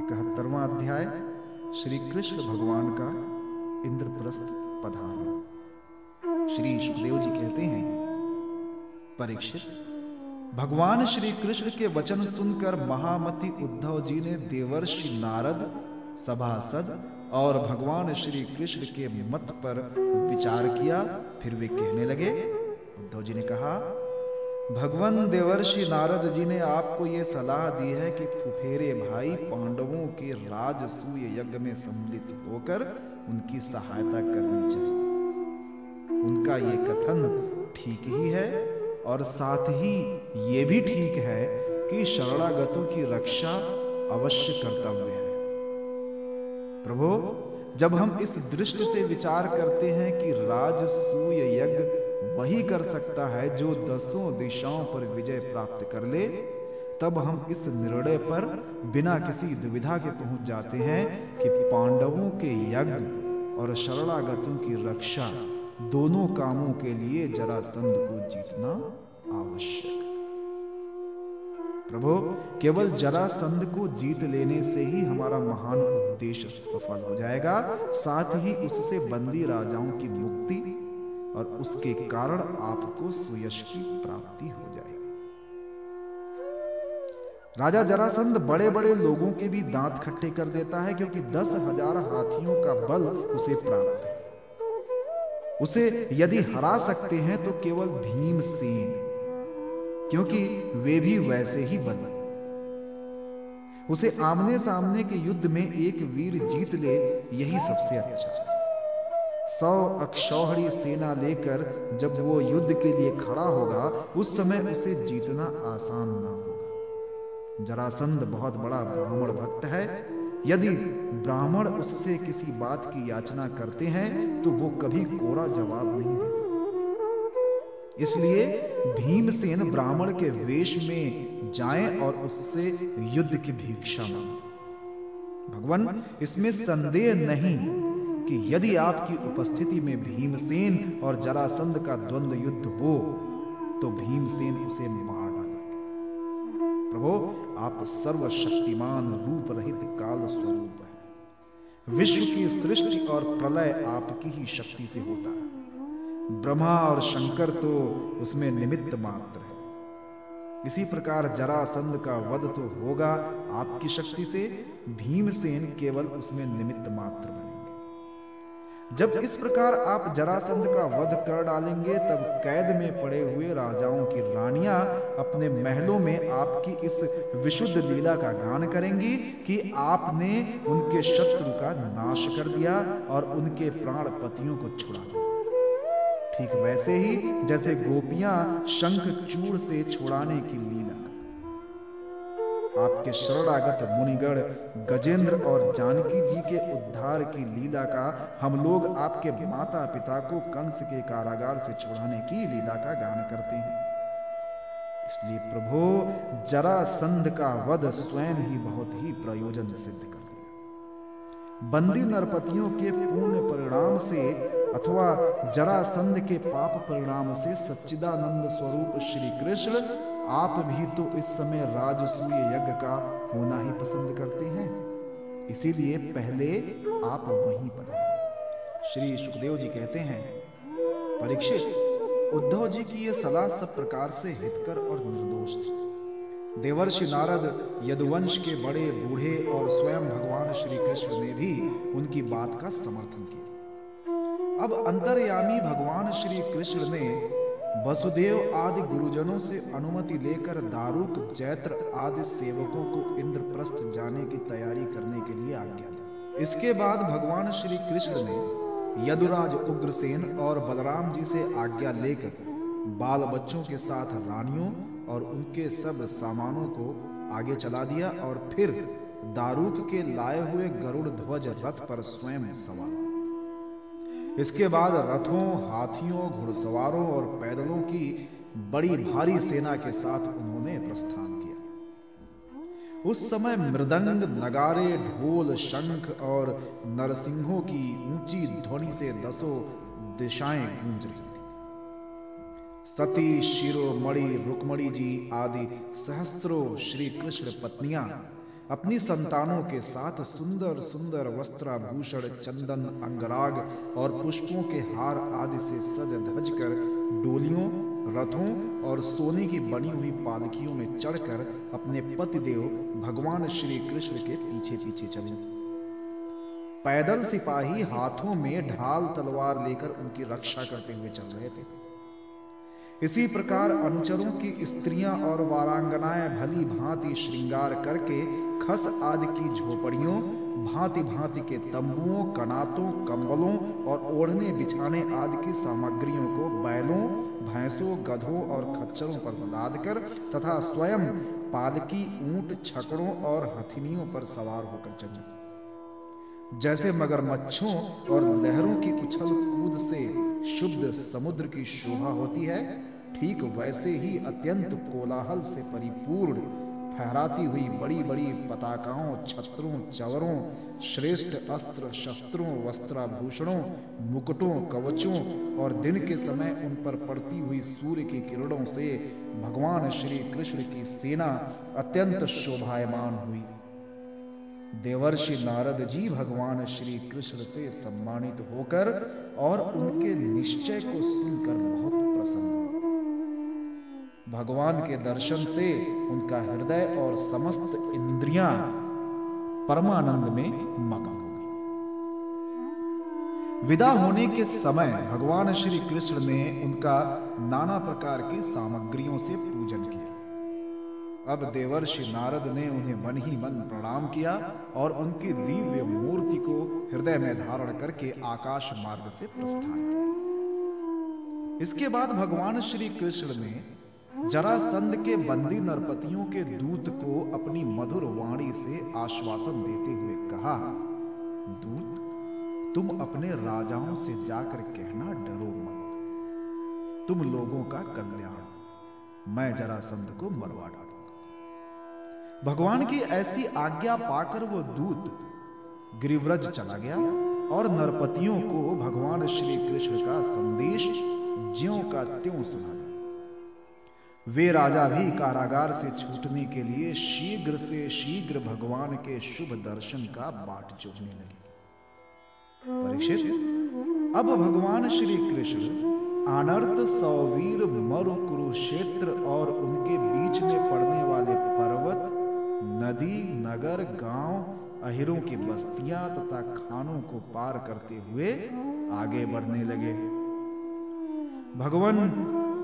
इकहत्तरवा अध्याय श्री कृष्ण भगवान का इंद्रप्रस्थ पधारना। श्री सुखदेव जी कहते हैं, परीक्षित, भगवान श्री कृष्ण के वचन सुनकर महामति उद्धव जी ने देवर्षि नारद, सभासद और भगवान श्री कृष्ण के मत पर विचार किया, फिर वे कहने लगे। उद्धव जी ने कहा भगवान देवर्षि नारद जी ने आपको ये सलाह दी है कि फुफेरे भाई पांडवों के राजसूय यज्ञ में सम्मिलित होकर उनकी सहायता करनी चाहिए। उनका ये कथन ठीक ही है और साथ ही ये भी ठीक है कि शरणागतों की रक्षा अवश्य कर्तव्य है। प्रभु, जब हम इस दृष्टि से विचार करते हैं कि राजसूय यज्ञ वही कर सकता है जो दसों दिशाओं पर विजय प्राप्त कर ले। तब हम इस निर्णय पर बिना किसी दुविधा के पहुँच जाते हैं कि पांडवों के यज्ञ और शरणागतों की रक्षा दोनों कामों के लिए जरासंध को जीतना आवश्यक। प्रभु, केवल जरासंध को जीत लेने से ही हमारा महान उद्देश्य सफल हो जाएगा। साथ ही उससे बंदी राजाओं की मुक्ति और उसके कारण आपको सुयश की प्राप्ति हो जाएगी। राजा जरासंध बड़े बड़े लोगों के भी दांत खट्टे कर देता है, क्योंकि दस हज़ार हाथियों का बल उसे प्राप्त है। उसे यदि हरा सकते हैं तो केवल भीमसेन, क्योंकि वे भी वैसे ही बल उसे आमने सामने के युद्ध में एक वीर जीत ले, यही सबसे अच्छा। सौ अक्षौहड़ी सेना लेकर जब वो युद्ध के लिए खड़ा होगा, उस समय उसे जीतना आसान ना होगा। जरासंध बहुत बड़ा ब्राह्मण भक्त है। यदि ब्राह्मण उससे किसी बात की याचना करते हैं तो वो कभी कोरा जवाब नहीं देता। इसलिए भीमसेन ब्राह्मण के वेश में जाएँ और उससे युद्ध की भिक्षा मांगे। भगवान, इसमें संदेह नहीं। कि यदि आपकी उपस्थिति में भीमसेन और जरासंध का द्वंद्व युद्ध हो तो भीमसेन उसे मार डालेंगे प्रभु, आप सर्वशक्तिमान रूप रहित काल स्वरूप है। विश्व की सृष्टि और प्रलय आपकी ही शक्ति से होता है। ब्रह्मा और शंकर तो उसमें निमित्त मात्र है। इसी प्रकार जरासंध का वध तो होगा आपकी शक्ति से, भीमसेन केवल उसमें निमित्त मात्र बनेंगे जब इस प्रकार आप जरासंध का वध कर डालेंगे, तब कैद में पड़े हुए राजाओं की रानियाँ अपने महलों में आपकी इस विशुद्ध लीला का गान करेंगी कि आपने उनके शत्रु का नाश कर दिया और उनके प्राण पतियों को छुड़ा दिया। ठीक वैसे ही जैसे गोपियाँ शंख चूड़ से छुड़ाने की लीला आपके शरणागत मुनिगढ़ गजेंद्र और जानकी जी के उद्धार की लीला का हम लोग आपके माता पिता को कंस के कारागार से छुड़ाने की लीला का गान करते हैं। इसलिए प्रभु जरासंध का वध स्वयं ही बहुत ही प्रयोजन सिद्ध कर दिया बंदी नरपतियों के पूर्ण परिणाम से अथवा जरासंध के पाप परिणाम से सच्चिदानंद स्वरूप श्री कृष्ण आप भी तो इस समय राजसूय यज्ञ का होना ही पसंद करते हैं। इसीलिए पहले आप वहीं पर श्री सुखदेव जी कहते हैं, परीक्षित, उद्धव जी की यह सलाह सब प्रकार से हितकर और निर्दोष थी। देवर्षि नारद, यदुवंश के बड़े बूढ़े और स्वयं भगवान श्री कृष्ण ने भी उनकी बात का समर्थन किया। अब अंतर्यामी भगवान श्री कृष्ण ने वसुदेव आदि गुरुजनों से अनुमति लेकर दारुक, जैत्र आदि सेवकों को इंद्रप्रस्थ जाने की तैयारी करने के लिए आज्ञा दी। इसके बाद भगवान श्री कृष्ण ने यदुराज उग्रसेन और बलराम जी से आज्ञा लेकर बाल बच्चों के साथ रानियों और उनके सब सामानों को आगे चला दिया और फिर दारूक के लाए हुए गरुड़ ध्वज रथ पर स्वयं सवार। इसके बाद रथों, हाथियों, घुड़सवारों और पैदलों की बड़ी भारी सेना के साथ उन्होंने प्रस्थान किया। उस समय मृदंग, नगारे, ढोल, शंख और नरसिंहों की ऊँची ध्वनि से दसों दिशाएँ गूंज रही थी। सती, शिरोमणि, रुकमणि जी आदि सहस्त्रों श्री कृष्ण पत्नियाँ अपनी संतानों के साथ सुंदर सुंदर वस्त्राभूषण, चंदन, अंगराग और पुष्पों के हार आदि से सज धज कर डोलियों, रथों और सोने की बनी हुई पालकियों में चढ़कर अपने पतिदेव भगवान श्री कृष्ण के पीछे पीछे चले। पैदल सिपाही हाथों में ढाल तलवार लेकर उनकी रक्षा करते हुए चल रहे थे। इसी प्रकार अनुचरों की स्त्रियाँ और वारांगनाएँ भली भांति श्रृंगार करके खस आदि की झोपड़ियों भांति भांति के तंबुओं, कनातों, कंबलों और ओढ़ने, बिछाने आदि की सामग्रियों को बैलों, भैंसों, गधों और खच्चरों पर लाद कर तथा स्वयं पालकी, ऊँट, छकड़ों और हथिनियों पर सवार होकर चले जैसे मगरमच्छों और लहरों की उछल कूद से शुद्ध समुद्र की शोभा होती है, ठीक वैसे ही अत्यंत कोलाहल से परिपूर्ण फहराती हुई बड़ी बड़ी पताकाओं, छत्रों, चवरों, श्रेष्ठ अस्त्र, शस्त्रों, वस्त्राभूषणों, मुकुटों, कवचों और दिन के समय उन पर पड़ती हुई सूर्य की किरणों से भगवान श्री कृष्ण की सेना अत्यंत शोभायमान हुई। देवर्षि नारद जी भगवान श्री कृष्ण से सम्मानित होकर और उनके निश्चय को सुनकर बहुत प्रसन्न भगवान के दर्शन से उनका हृदय और समस्त इंद्रियाँ परमानंद में मगन हो गई। विदा होने के समय भगवान श्री कृष्ण ने उनका नाना प्रकार की सामग्रियों से पूजन किया। अब देवर्षि नारद ने उन्हें मन ही मन प्रणाम किया और उनकी दिव्य मूर्ति को हृदय में धारण करके आकाश मार्ग से प्रस्थान किया। इसके बाद भगवान श्री कृष्ण ने जरासंध के बंदी नरपतियों के दूत को अपनी मधुर वाणी से आश्वासन देते हुए कहा, दूत, तुम अपने राजाओं से जाकर कहना डरो मत। तुम लोगों का कल्याण। मैं जरासंध को मरवा डालूँगा। भगवान की ऐसी आज्ञा पाकर वो दूत गिरिव्रज चला गया और नरपतियों को भगवान श्री कृष्ण का संदेश ज्यो का त्यों सुना वे राजा भी कारागार से छूटने के लिए शीघ्र से शीघ्र भगवान के शुभ दर्शन का बाट जोड़ने लगे। परीक्षित अब भगवान श्री कृष्ण अनर्थ सौवीर मरु कुरुक्षेत्र और उनके बीच में पड़ने वाले पर्वत, नदी, नगर, गाँव, अहिरों की बस्तियाँ तथा खानों को पार करते हुए आगे बढ़ने लगे। भगवान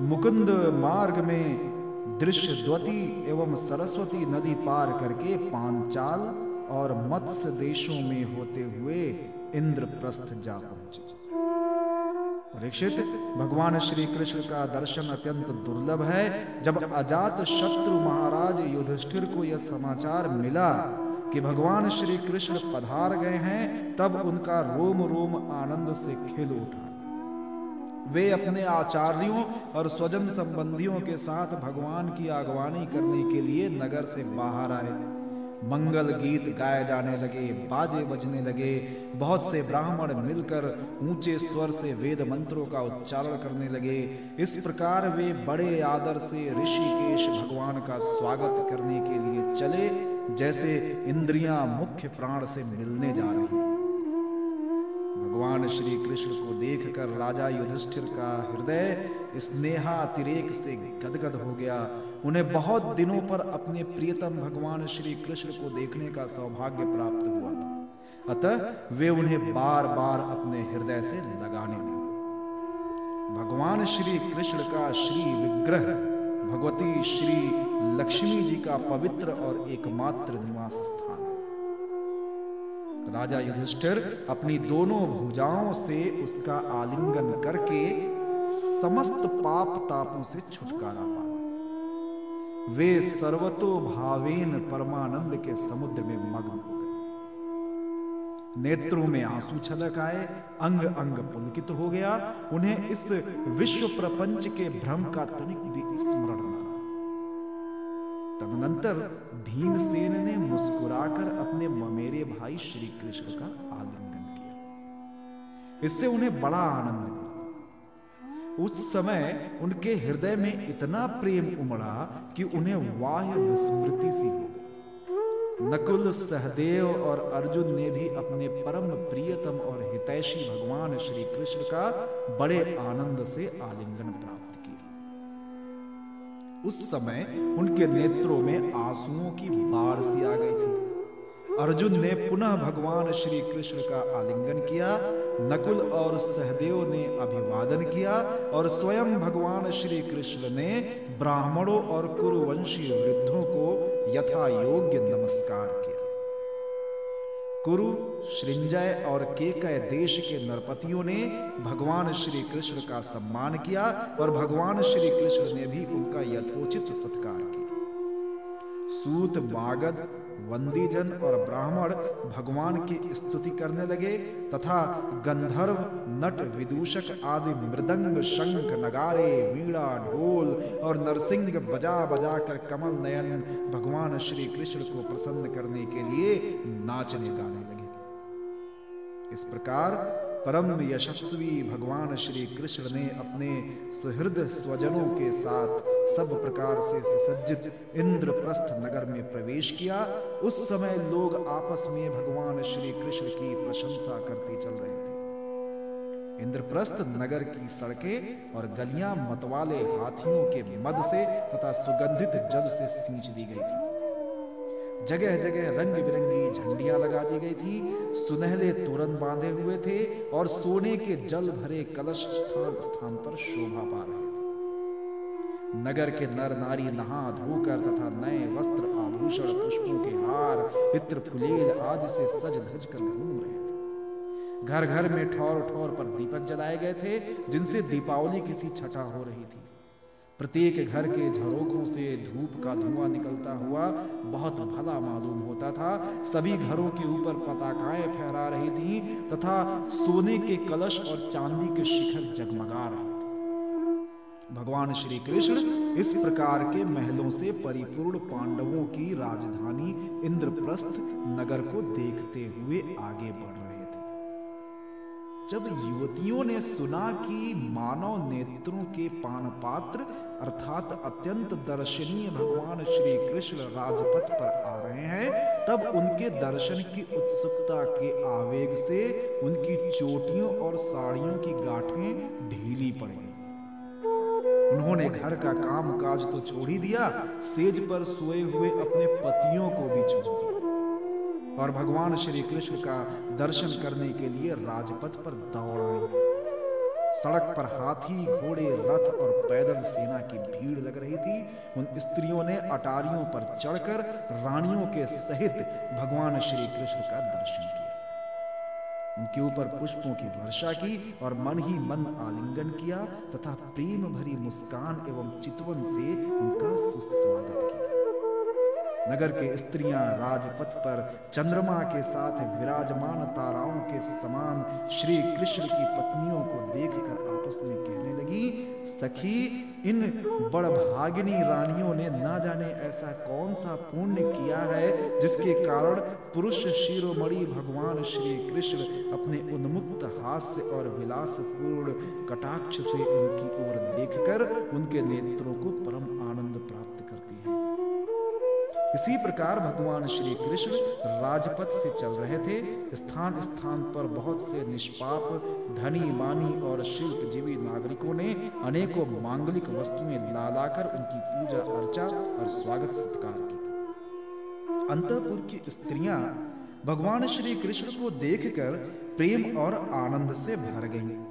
मुकुंद मार्ग में दृश्य द्वती एवं सरस्वती नदी पार करके पांचाल और मत्स्य देशों में होते हुए इंद्रप्रस्थ जा पहुँचे। परीक्षित, भगवान श्री कृष्ण का दर्शन अत्यंत दुर्लभ है। जब अजात शत्रु महाराज युधिष्ठिर को यह समाचार मिला कि भगवान श्री कृष्ण पधार गए हैं, तब उनका रोम रोम आनंद से खिल उठा। वे अपने आचार्यों और स्वजन संबंधियों के साथ भगवान की आगवानी करने के लिए नगर से बाहर आए। मंगल गीत गाए जाने लगे, बाजे बजने लगे। बहुत से ब्राह्मण मिलकर ऊँचे स्वर से वेद मंत्रों का उच्चारण करने लगे। इस प्रकार वे बड़े आदर से ऋषिकेश भगवान का स्वागत करने के लिए चले, जैसे इंद्रियाँ मुख्य प्राण से मिलने जा रही। भगवान श्री कृष्ण को देखकर राजा युधिष्ठिर का हृदय स्नेहातिरेक से गदगद हो गया। उन्हें बहुत दिनों पर अपने प्रियतम भगवान श्री कृष्ण को देखने का सौभाग्य प्राप्त हुआ था। अतः वे उन्हें बार बार अपने हृदय से लगाने लगे। भगवान श्री कृष्ण का श्री विग्रह, भगवती श्री लक्ष्मी जी का पवित्र और एकमात्र निवास स्थान। राजा युधिष्ठिर अपनी दोनों भुजाओं से उसका आलिंगन करके समस्त पाप तापों से छुटकारा पा वे सर्वतो भावेन परमानंद के समुद्र में मग्न हो गए। नेत्रों में आँसू छलक आए, अंग अंग पुलकित हो गया। उन्हें इस विश्व प्रपंच के भ्रम का तनिक भी स्मरण न तदनंतर भीमसेन ने मुस्कुराकर अपने ममेरे भाई श्री कृष्ण का आलिंगन किया। इससे उन्हें बड़ा आनंद मिला। उस समय उनके हृदय में इतना प्रेम उमड़ा कि उन्हें वाह्य विस्मृति सी हो नकुल, सहदेव और अर्जुन ने भी अपने परम प्रियतम और हितैषी भगवान श्री कृष्ण का बड़े आनंद से आलिंगन प्राप्त उस समय उनके नेत्रों में आंसुओं की बाढ़ सी आ गई थी। अर्जुन ने पुनः भगवान श्री कृष्ण का आलिंगन किया, नकुल और सहदेव ने अभिवादन किया और स्वयं भगवान श्री कृष्ण ने ब्राह्मणों और कुरुवंशी वृद्धों को यथा योग्य नमस्कार कुरु, श्रृंजय और केकय देश के नरपतियों ने भगवान श्री कृष्ण का सम्मान किया और भगवान श्री कृष्ण ने भी उनका यथोचित सत्कार किया। सूत मागध वंदीजन और ब्राह्मण भगवान की स्तुति करने लगे, तथा गंधर्व, नट, विदूषक आदि मृदंग, शंख, नगारे, वीणा, ढोल और नरसिंह बजा बजा कर कमल नयन भगवान श्री कृष्ण को प्रसन्न करने के लिए नाचने गाने लगे। इस प्रकार परम यशस्वी भगवान श्री कृष्ण ने अपने सुहृद स्वजनों के साथ सब प्रकार से सुसज्जित इंद्रप्रस्थ नगर में प्रवेश किया। उस समय लोग आपस में भगवान श्री कृष्ण की प्रशंसा करते चल रहे थे। इंद्रप्रस्थ नगर की सड़कें और गलियाँ मतवाले हाथियों के मद से तथा सुगंधित जल से सींच दी गई थी। जगह जगह रंग बिरंगी झंडियाँ लगा दी गई थी। सुनहले तोरण बांधे हुए थे और सोने के जल भरे कलश स्थान स्थान पर शोभा पा रहे थे। नगर के नर नारी नहा धोकर तथा नए वस्त्र, आभूषण, पुष्पों के हार इत्र फुलेल आदि से सज धज कर घूम रहे थे। घर घर में ठौर ठौर पर दीपक जलाए गए थे, जिनसे दीपावली किसी छठा हो रही थी। प्रत्येक घर के झरोखों से धूप का धुआँ निकलता हुआ बहुत भला मालूम होता था। सभी घरों के ऊपर पताकाएँ फहरा रही थी तथा सोने के कलश और चांदी के शिखर जगमगा रहे भगवान श्री कृष्ण इस प्रकार के महलों से परिपूर्ण पांडवों की राजधानी इंद्रप्रस्थ नगर को देखते हुए आगे बढ़ रहे थे। जब युवतियों ने सुना कि मानव नेत्रों के पान पात्र अर्थात अत्यंत दर्शनीय भगवान श्री कृष्ण राजपथ पर आ रहे हैं, तब उनके दर्शन की उत्सुकता के आवेग से उनकी चोटियों और साड़ियों की गांठें ढीली पड़ गई। उन्होंने घर का काम काज तो छोड़ ही दिया, सेज पर सोए हुए अपने पतियों को भी छोड़ दिया। और भगवान श्री कृष्ण का दर्शन करने के लिए राजपथ पर दौड़ आई। सड़क पर हाथी, घोड़े, रथ और पैदल सेना की भीड़ लग रही थी। उन स्त्रियों ने अटारियों पर चढ़कर रानियों के सहित भगवान श्री कृष्ण का दर्शन किया। उनके ऊपर पुष्पों की वर्षा की और मन ही मन आलिंगन किया तथा प्रेम भरी मुस्कान एवं चितवन से उनका सुस्वागत किया। नगर के स्त्रियाँ राजपथ पर चंद्रमा के साथ विराजमान ताराओं के समान श्री कृष्ण की पत्नियों को देखकर में कहने लगी, सखी, इन बड़भागिनी रानियों ने ना जाने ऐसा कौन सा पुण्य किया है जिसके कारण पुरुष शिरोमणि भगवान श्री कृष्ण अपने उन्मुक्त हास्य और विलासपूर्ण कटाक्ष से उनकी ओर देखकर उनके नेत्रों को परम इसी प्रकार भगवान श्री कृष्ण राजपथ से चल रहे थे स्थान स्थान पर बहुत से निष्पाप, धनी मानी और शिल्प जीवी नागरिकों ने अनेकों मांगलिक वस्तुएँ ला लाकर उनकी पूजा, अर्चा और स्वागत, सत्कार की अंतपुर की स्त्रियाँ भगवान श्री कृष्ण को देखकर प्रेम और आनंद से भर गईं।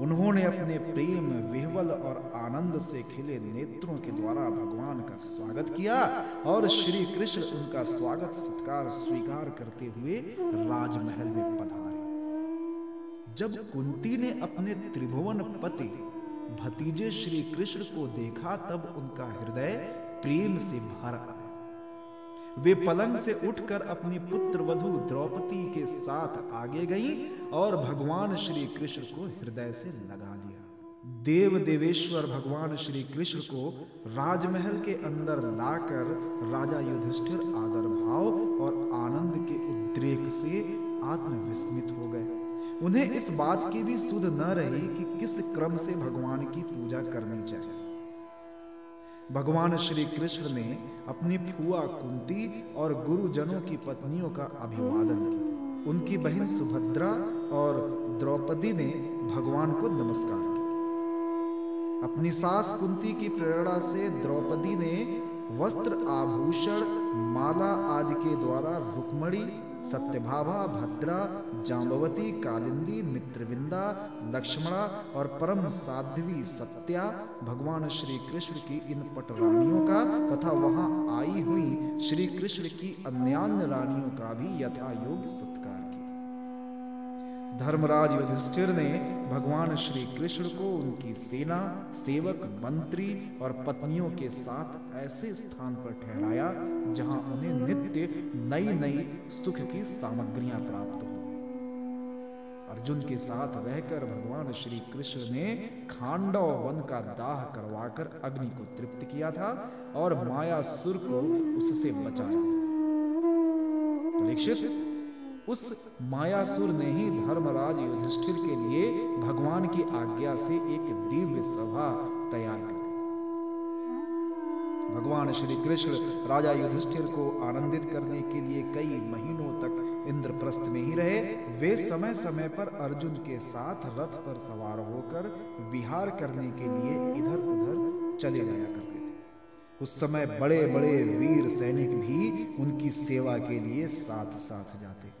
उन्होंने अपने प्रेम, विह्वल और आनंद से खिले नेत्रों के द्वारा भगवान का स्वागत किया और श्री कृष्ण उनका स्वागत, सत्कार, स्वीकार करते हुए राजमहल में पधारे। जब कुंती ने अपने त्रिभुवन पति, भतीजे श्री कृष्ण को देखा, तब उनका हृदय प्रेम से भर आया। वे पलंग से उठकर अपनी पुत्र वधु द्रौपदी के साथ आगे गई और भगवान श्री कृष्ण को हृदय से लगा लिया देव देवेश्वर भगवान श्री कृष्ण को राजमहल के अंदर लाकर राजा युधिष्ठिर आदर भाव और आनंद के उद्रेक से आत्मविस्मित हो गए। उन्हें इस बात की भी सुध न रही कि किस क्रम से भगवान की पूजा करनी चाहिए। भगवान श्री कृष्ण ने अपनी फुआ कुंती और गुरुजनों की पत्नियों का अभिवादन किया। उनकी बहन सुभद्रा और द्रौपदी ने भगवान को नमस्कार किया। अपनी सास कुंती की प्रेरणा से द्रौपदी ने वस्त्र आभूषण, माला आदि के द्वारा रुक्मणी सत्यभावा भद्रा, जाम्बवती, कालिंदी, मित्रविंदा, लक्ष्मणा और परम साध्वी सत्या भगवान श्री कृष्ण की इन पटरानियों का तथा वहाँ आई हुई श्री कृष्ण की अन्यान्य रानियों का भी यथा योग्य धर्मराज युधिष्ठिर ने भगवान श्री कृष्ण को उनकी सेना, सेवक, मंत्री और पत्नियों के साथ ऐसे स्थान पर ठहराया जहाँ उन्हें नित्य नई नई सुख की सामग्रियाँ प्राप्त हो। अर्जुन के साथ रहकर भगवान श्री कृष्ण ने खांडव वन का दाह करवाकर अग्नि को तृप्त किया था और मायासुर को उससे बचाया था परीक्षित उस मायासुर ने ही धर्मराज युधिष्ठिर के लिए भगवान की आज्ञा से एक दिव्य सभा तैयार कर भगवान श्री कृष्ण राजा युधिष्ठिर को आनंदित करने के लिए कई महीनों तक इंद्रप्रस्थ में ही रहे। वे समय समय पर अर्जुन के साथ रथ पर सवार होकर विहार करने के लिए इधर उधर चले जाया करते थे। उस समय बड़े बड़े वीर सैनिक भी उनकी सेवा के लिए साथ साथ जाते